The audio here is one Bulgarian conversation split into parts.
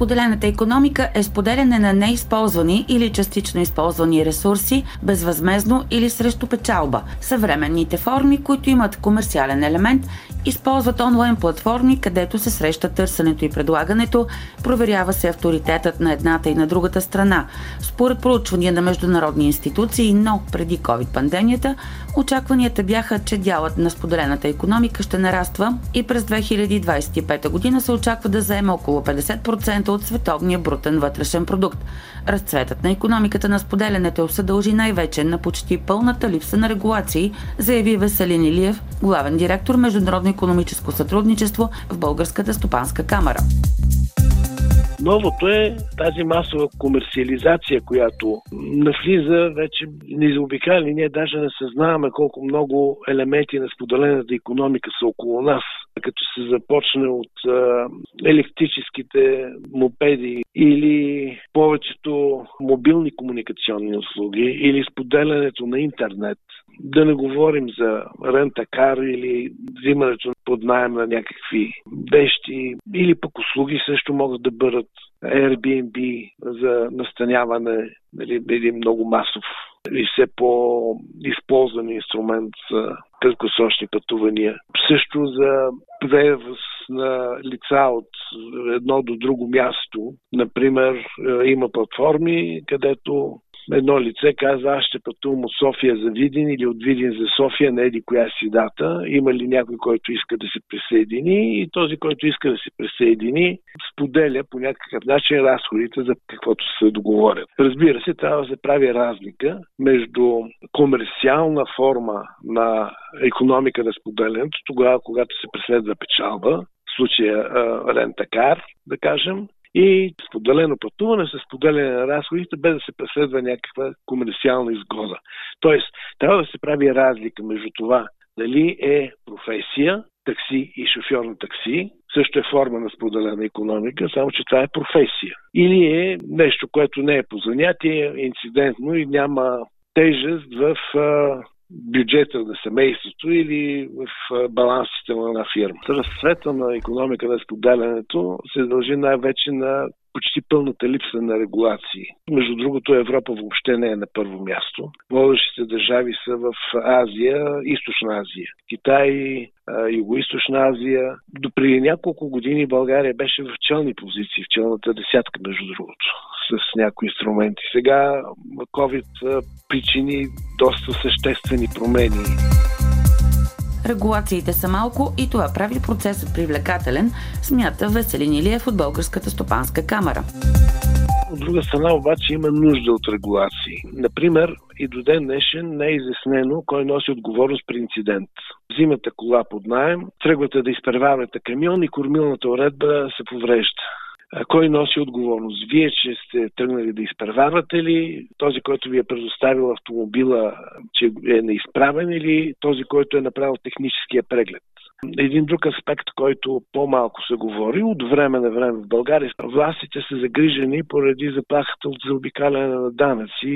Споделената економика е споделяне на неизползвани или частично използвани ресурси, безвъзмезно или срещу печалба. Съвременните форми, които имат комерциален елемент, използват онлайн платформи, където се среща търсенето и предлагането, проверява се авторитетът на едната и на другата страна. Според проучвания на международни институции, но преди COVID-пандемията, очакванията бяха, че дялът на споделената економика ще нараства и през 2025 година се очаква да заеме около 50% от световния брутен вътрешен продукт. Разцветът на економиката на споделянето се дължи най-вече на почти пълната липса на регулации, заяви Веселин Илиев, главен директор Международно економическо сътрудничество в Българската стопанска камера. Новото е тази масова комерциализация, която навлиза вече незаобикали. Ние даже не съзнаваме колко много елементи на споделената економика са около нас. Като се започне от електрическите мопеди или повечето мобилни комуникационни услуги или споделянето на интернет. Да не говорим за рентакар или взимането под найем на някакви вещи или пък услуги също могат да бъдат Airbnb за настаняване, нали, един много масов и все по-използван инструмент за краткосрочни пътувания. Също за превоз на лица от едно до друго място. Например, е, има платформи, където едно лице каза, аз ще пътувам от София за Видин или от Видин за София на еди коя си дата. Има ли някой, който иска да се присъедини? И този, който иска да се присъедини, споделя по някакъв начин разходите за каквото се договорят. Разбира се, трябва да се прави разлика между комерциална форма на економика на споделянето, тогава, когато се преследва печалба, в случая рентакар, да кажем, и споделено пътуване с споделяне на разходите, без да се преследва някаква комерциална изгода. Тоест, трябва да се прави разлика между това дали е професия, такси и шофьор на такси, също е форма на споделена економика, само че това е професия. Или е нещо, което не е по занятие, инцидентно и няма тежест в бюджета на семейството или в балансите на една фирма. Разцвета на економика на споделянето се дължи най-вече на почти пълната липса на регулации. Между другото, Европа въобще не е на първо място. Водещите държави са в Азия, Източна Азия. Китай, Юго-Источна Азия. До преди няколко години България беше в челни позиции, в челната десятка, между другото, с някои инструменти. Сега COVID причини доста съществени промени. Регулациите са малко и това прави процесът привлекателен, смята Веселин Илиев от Българската стопанска камера. От друга страна обаче има нужда от регулации. Например, и до ден днешен не е изяснено кой носи отговорност при инцидент. Взимате кола под найем, тръгвате да изпреварвате камион и кормилната уредба се поврежда кой носи отговорност? Вие, че сте тръгнали да изпреварвате ли този, който ви е предоставил автомобила, че е неизправен или този, който е направил техническия преглед? Един друг аспект, който по-малко се говори, от време на време в България, властите са загрижени поради заплахата от заобикаляне на данъци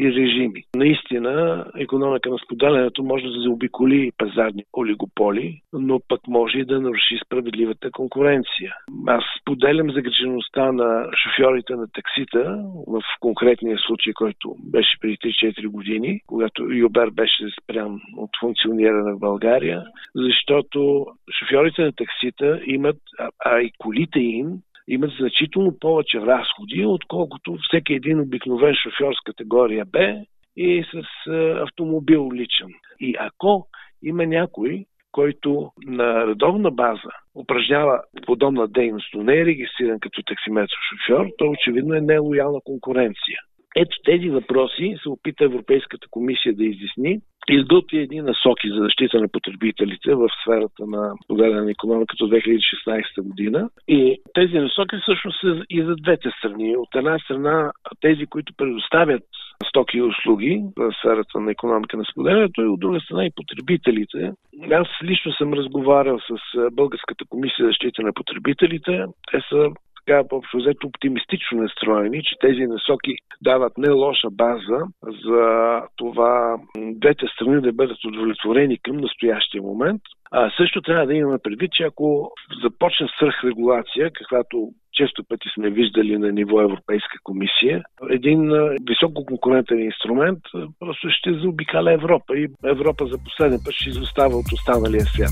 и режими. Наистина, економика на споделянето може да заобиколи пазарни олигополи, но пък може и да наруши справедливата конкуренция. Аз споделям загрижеността на шофьорите на таксита в конкретния случай, който беше преди 3-4 години, когато Юбер беше спрян от функциониране в България, защото защото шофьорите на таксита имат, а и колите им, имат значително повече разходи, отколкото всеки един обикновен шофьор с категория Б и с автомобил личен. И ако има някой, който на редовна база упражнява подобна дейност, но не е регистриран като таксиметр шофьор, то очевидно е нелоялна конкуренция. Ето тези въпроси се опита Европейската комисия да изясни изготви едни насоки за защита на потребителите в сферата на споделяне на економиката от 2016 година. И тези насоки всъщност са и за двете страни. От една страна тези, които предоставят стоки и услуги в сферата на економика на споделянето и от друга страна и потребителите. Аз лично съм разговарял с Българската комисия за защита на потребителите. Те са така общо взето оптимистично настроени, че тези насоки дават не лоша база за това двете страни да бъдат удовлетворени към настоящия момент. А също трябва да имаме предвид, че ако започне свръхрегулация, каквато често пъти сме виждали на ниво Европейска комисия, един високо конкурентен инструмент просто ще заобикаля Европа и Европа за последен път ще изостава от останалия свят.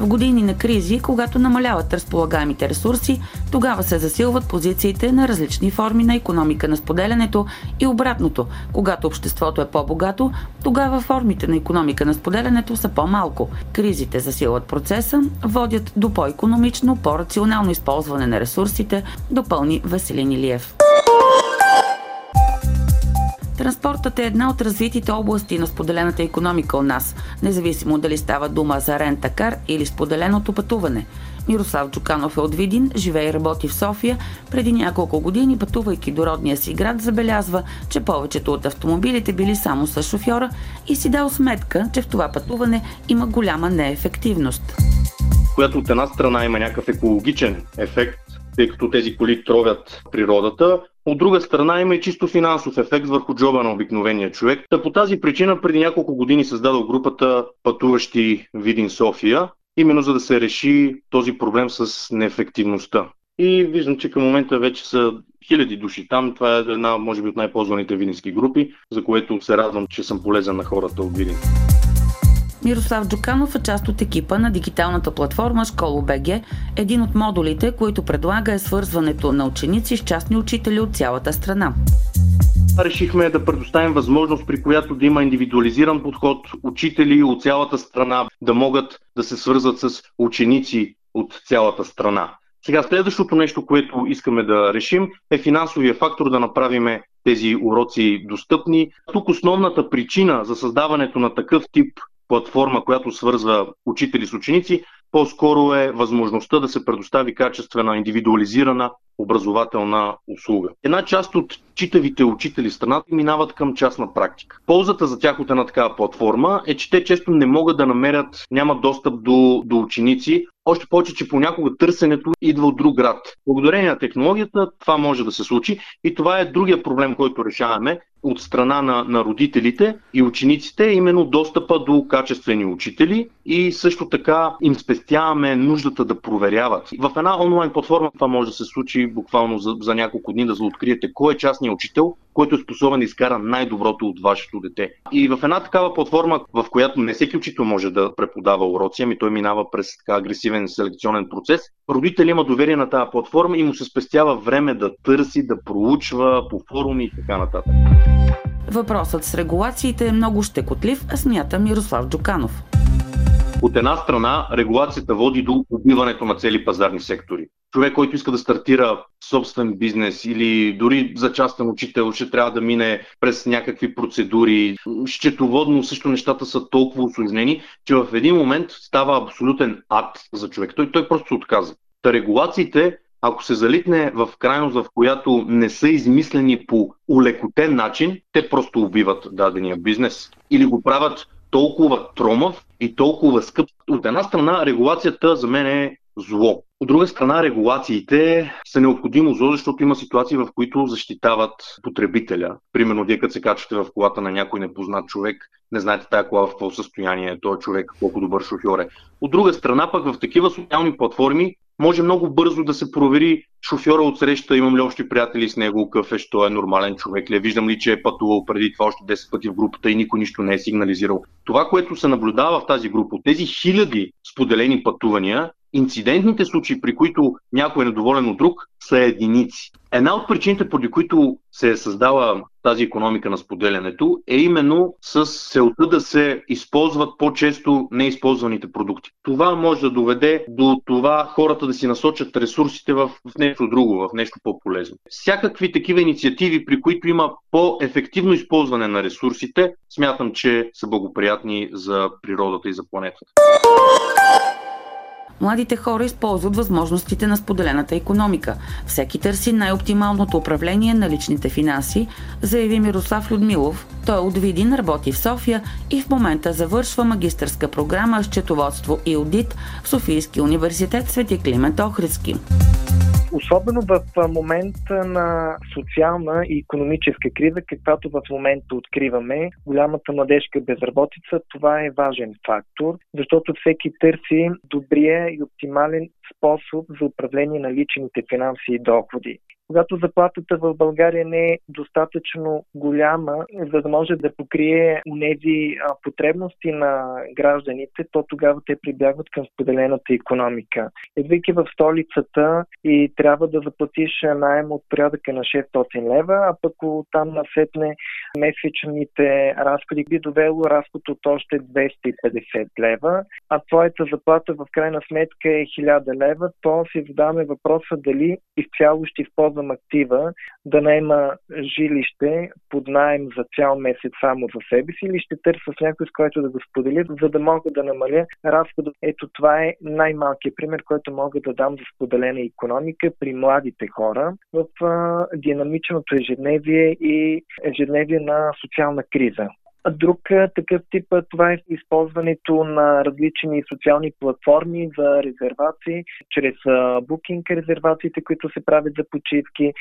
В години на кризи, когато намаляват разполагаемите ресурси, тогава се засилват позициите на различни форми на економика на споделянето и обратното. Когато обществото е по-богато, тогава формите на економика на споделянето са по-малко. Кризите засилват процеса, водят до по-економично, по-рационално използване на ресурсите, допълни Веселин Илиев. Транспортът е една от развитите области на споделената економика у нас, независимо дали става дума за рентакар или споделеното пътуване. Мирослав Джуканов е от Видин, живее и работи в София. Преди няколко години, пътувайки до родния си град, забелязва, че повечето от автомобилите били само с шофьора и си дал сметка, че в това пътуване има голяма неефективност. Която от една страна има някакъв екологичен ефект, тъй като тези коли тровят природата, от друга страна има и чисто финансов ефект върху джоба на обикновения човек. Та по тази причина преди няколко години създадох групата Пътуващи Видин София, именно за да се реши този проблем с неефективността. И виждам, че към момента вече са хиляди души там. Това е една, може би, от най-ползваните видински групи, за което се радвам, че съм полезен на хората от Видин. Мирослав Джуканов е част от екипа на дигиталната платформа Школо БГ. Един от модулите, които предлага е свързването на ученици с частни учители от цялата страна. Решихме да предоставим възможност, при която да има индивидуализиран подход, учители от цялата страна да могат да се свързват с ученици от цялата страна. Сега следващото нещо, което искаме да решим е финансовия фактор да направим тези уроци достъпни. Тук основната причина за създаването на такъв тип платформа, която свързва учители с ученици, по-скоро е възможността да се предостави качествена, индивидуализирана образователна услуга. Една част от читавите учители в страната минават към частна практика. Ползата за тях от една такава платформа е, че те често не могат да намерят, нямат достъп до, до ученици, още повече, че понякога търсенето идва от друг град. Благодарение на технологията това може да се случи и това е другия проблем, който решаваме от страна на, на родителите и учениците, е именно достъпа до качествени учители и също така им спестяваме нуждата да проверяват. В една онлайн платформа това може да се случи буквално за, за няколко дни, да откриете кой е частният учител, който е способен да изкара най-доброто от вашето дете. И в една такава платформа, в която не всеки учител може да преподава уроци, ами той минава през така агресивен селекционен процес, родител има доверие на тази платформа и му се спестява време да търси, да проучва по форуми и така нататък. Въпросът с регулациите е много щекотлив, а смята Мирослав Джуканов. От една страна, регулацията води до убиването на цели пазарни сектори. Човек, който иска да стартира собствен бизнес или дори за частен учител, ще трябва да мине през някакви процедури. Счетоводно също нещата са толкова осложнени, че в един момент става абсолютен ад за човек. Той, той просто се отказа. Та регулациите ако се залитне в крайност, в която не са измислени по улекотен начин, те просто убиват дадения бизнес или го правят толкова тромав и толкова скъп. От една страна, регулацията за мен е зло. От друга страна, регулациите са необходимо зло, защото има ситуации, в които защитават потребителя. Примерно, вие като се качвате в колата на някой непознат човек, не знаете тая кола в какво състояние е този човек, колко добър шофьор е. От друга страна, пък в такива социални платформи може много бързо да се провери шофьора от среща, имам ли още приятели с него, какъв е, що е нормален човек ли, е, виждам ли, че е пътувал преди това още 10 пъти в групата и никой нищо не е сигнализирал. Това, което се наблюдава в тази група, тези хиляди споделени пътувания, инцидентните случаи, при които някой е недоволен от друг, са единици. Една от причините, поради които се е създала тази економика на споделянето, е именно с целта да се използват по-често неизползваните продукти. Това може да доведе до това хората да си насочат ресурсите в, в нещо друго, в нещо по-полезно. Всякакви такива инициативи, при които има по-ефективно използване на ресурсите, смятам, че са благоприятни за природата и за планетата. Младите хора използват възможностите на споделената економика. Всеки търси най-оптималното управление на личните финанси, заяви Мирослав Людмилов. Той е от Видин, работи в София и в момента завършва магистърска програма счетоводство и аудит в Софийския университет Свети Климент Охридски. Особено в момента на социална и економическа криза, каквато в момента откриваме, голямата младежка безработица, това е важен фактор, защото всеки търси добрия и оптимален способ за управление на личните финанси и доходи когато заплатата в България не е достатъчно голяма, за да може да покрие тези потребности на гражданите, то тогава те прибягват към споделената економика. Идвайки в столицата и трябва да заплатиш найем от порядъка на 600 лева, а пък там насетне месечните разходи би довело разход от още 250 лева, а твоята заплата в крайна сметка е 1000 лева, то си задаваме въпроса дали изцяло ще използва използвам актива да найма жилище под найем за цял месец само за себе си или ще търся с някой, с който да го споделя, за да мога да намаля разхода. Ето това е най-малкият пример, който мога да дам за споделена економика при младите хора в а, динамичното ежедневие и ежедневие на социална криза. Друг такъв тип това е използването на различни социални платформи за резервации, чрез букинг резервациите, които се правят за почивки,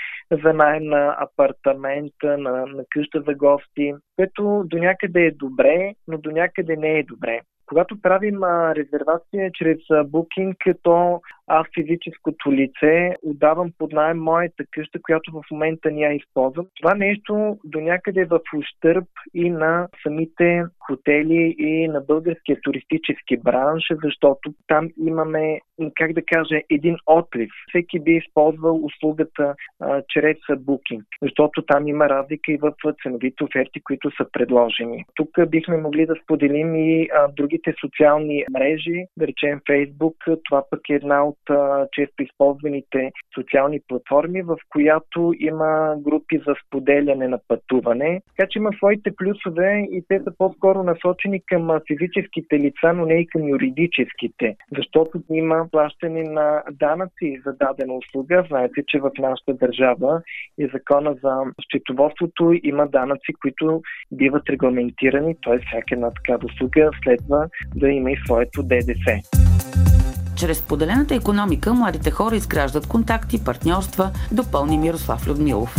за найем на апартамент, на, на къща за гости, което до някъде е добре, но до някъде не е добре. Когато правим резервация чрез букинг, то аз физическото лице отдавам под найем моята къща, която в момента ни я използвам. Това нещо до някъде е в ущърп и на самите хотели и на българския туристически бранш, защото там имаме, как да кажа, един отлив. Всеки би използвал услугата а, чрез букинг, защото там има разлика и в ценовите оферти, които са предложени. Тук бихме могли да споделим и а, другите социални мрежи, да речем Facebook. Това пък е една от а, често използваните социални платформи, в която има групи за споделяне на пътуване. Така че има своите плюсове и те са по-скоро насочени към физическите лица, но не и към юридическите, защото има плащане на данъци за дадена услуга. Знаете, че в нашата държава и закона за счетоводството има данъци, които биват регламентирани, т.е. всяка една такава услуга следва да има и своето ДДС. Чрез поделената економика младите хора изграждат контакти, партньорства, допълни Мирослав Людмилов.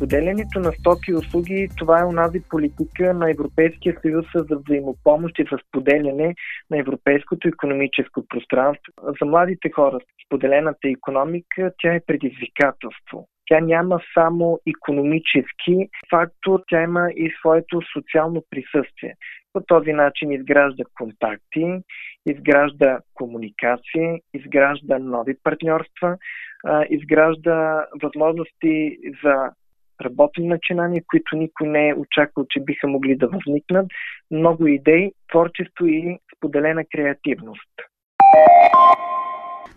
Поделянето на стоки и услуги, това е онази политика на Европейския съюз за взаимопомощ и за споделяне на европейското економическо пространство. За младите хора, споделената економика, тя е предизвикателство. Тя няма само економически фактор, тя има и своето социално присъствие. По този начин изгражда контакти, изгражда комуникации, изгражда нови партньорства, изгражда възможности за работни начинания, които никой не е очаквал, че биха могли да възникнат, много идеи, творчество и споделена креативност.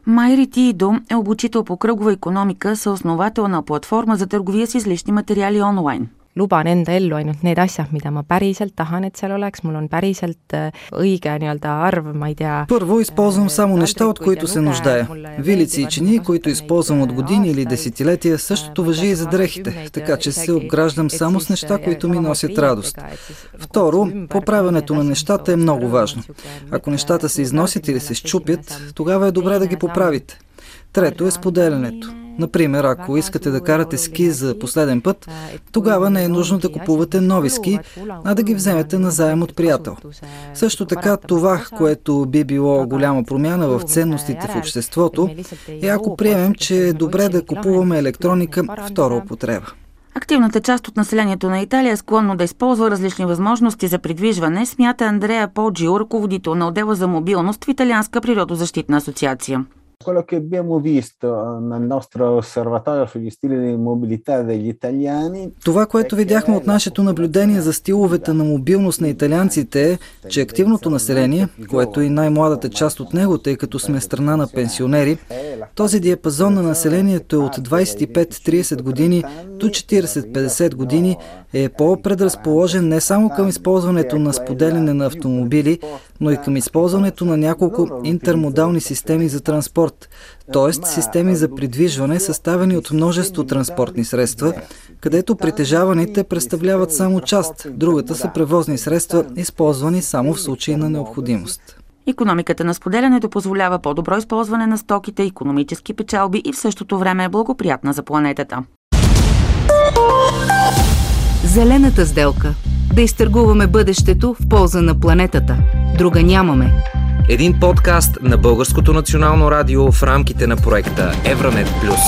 Майри Тидо е обучител по кръгова економика, съосновател на платформа за търговия с излишни материали онлайн. Luban enda ellu ainult need asjad, mida ma päriselt tahan, et seal oleks, mul on päriselt õige nii-öelda arv, ma ei tea. Първо използвам само неща, от които се нуждая. Вилици и чини, които използвам от години или десетилетия, същото въжи и за дрехите, така че се обграждам само с неща, които ми носят радост. Второ, поправянето на нещата е много важно. Ако нещата се износят или се щупят, тогава е добре да ги поправите. Трето е споделянето. Например, ако искате да карате ски за последен път, тогава не е нужно да купувате нови ски, а да ги вземете на заем от приятел. Също така, това, което би било голяма промяна в ценностите в обществото, е ако приемем, че е добре да купуваме електроника втора употреба. Активната част от населението на Италия е склонно да използва различни възможности за придвижване, смята Андрея Поджио, ръководител на отдела за мобилност в Италианска природозащитна асоциация. Quello che abbiamo visto nel nostro osservatorio sugli stili di mobilità degli italiani. Това, което видяхме от нашето наблюдение за стиловете на мобилност на италианците е, че активното население, което е и най-младата част от него, тъй като сме страна на пенсионери, Този диапазон на населението е от 25-30 години до 40-50 години е по-предразположен не само към използването на споделяне на автомобили, но и към използването на няколко интермодални системи за транспорт, т.е. системи за придвижване, съставени от множество транспортни средства, където притежаваните представляват само част, другата са превозни средства, използвани само в случай на необходимост. Економиката на споделянето позволява по-добро използване на стоките, економически печалби и в същото време е благоприятна за планетата. Зелената сделка. Да изтъргуваме бъдещето в полза на планетата. Друга нямаме. Един подкаст на Българското национално радио в рамките на проекта Евранет Плюс.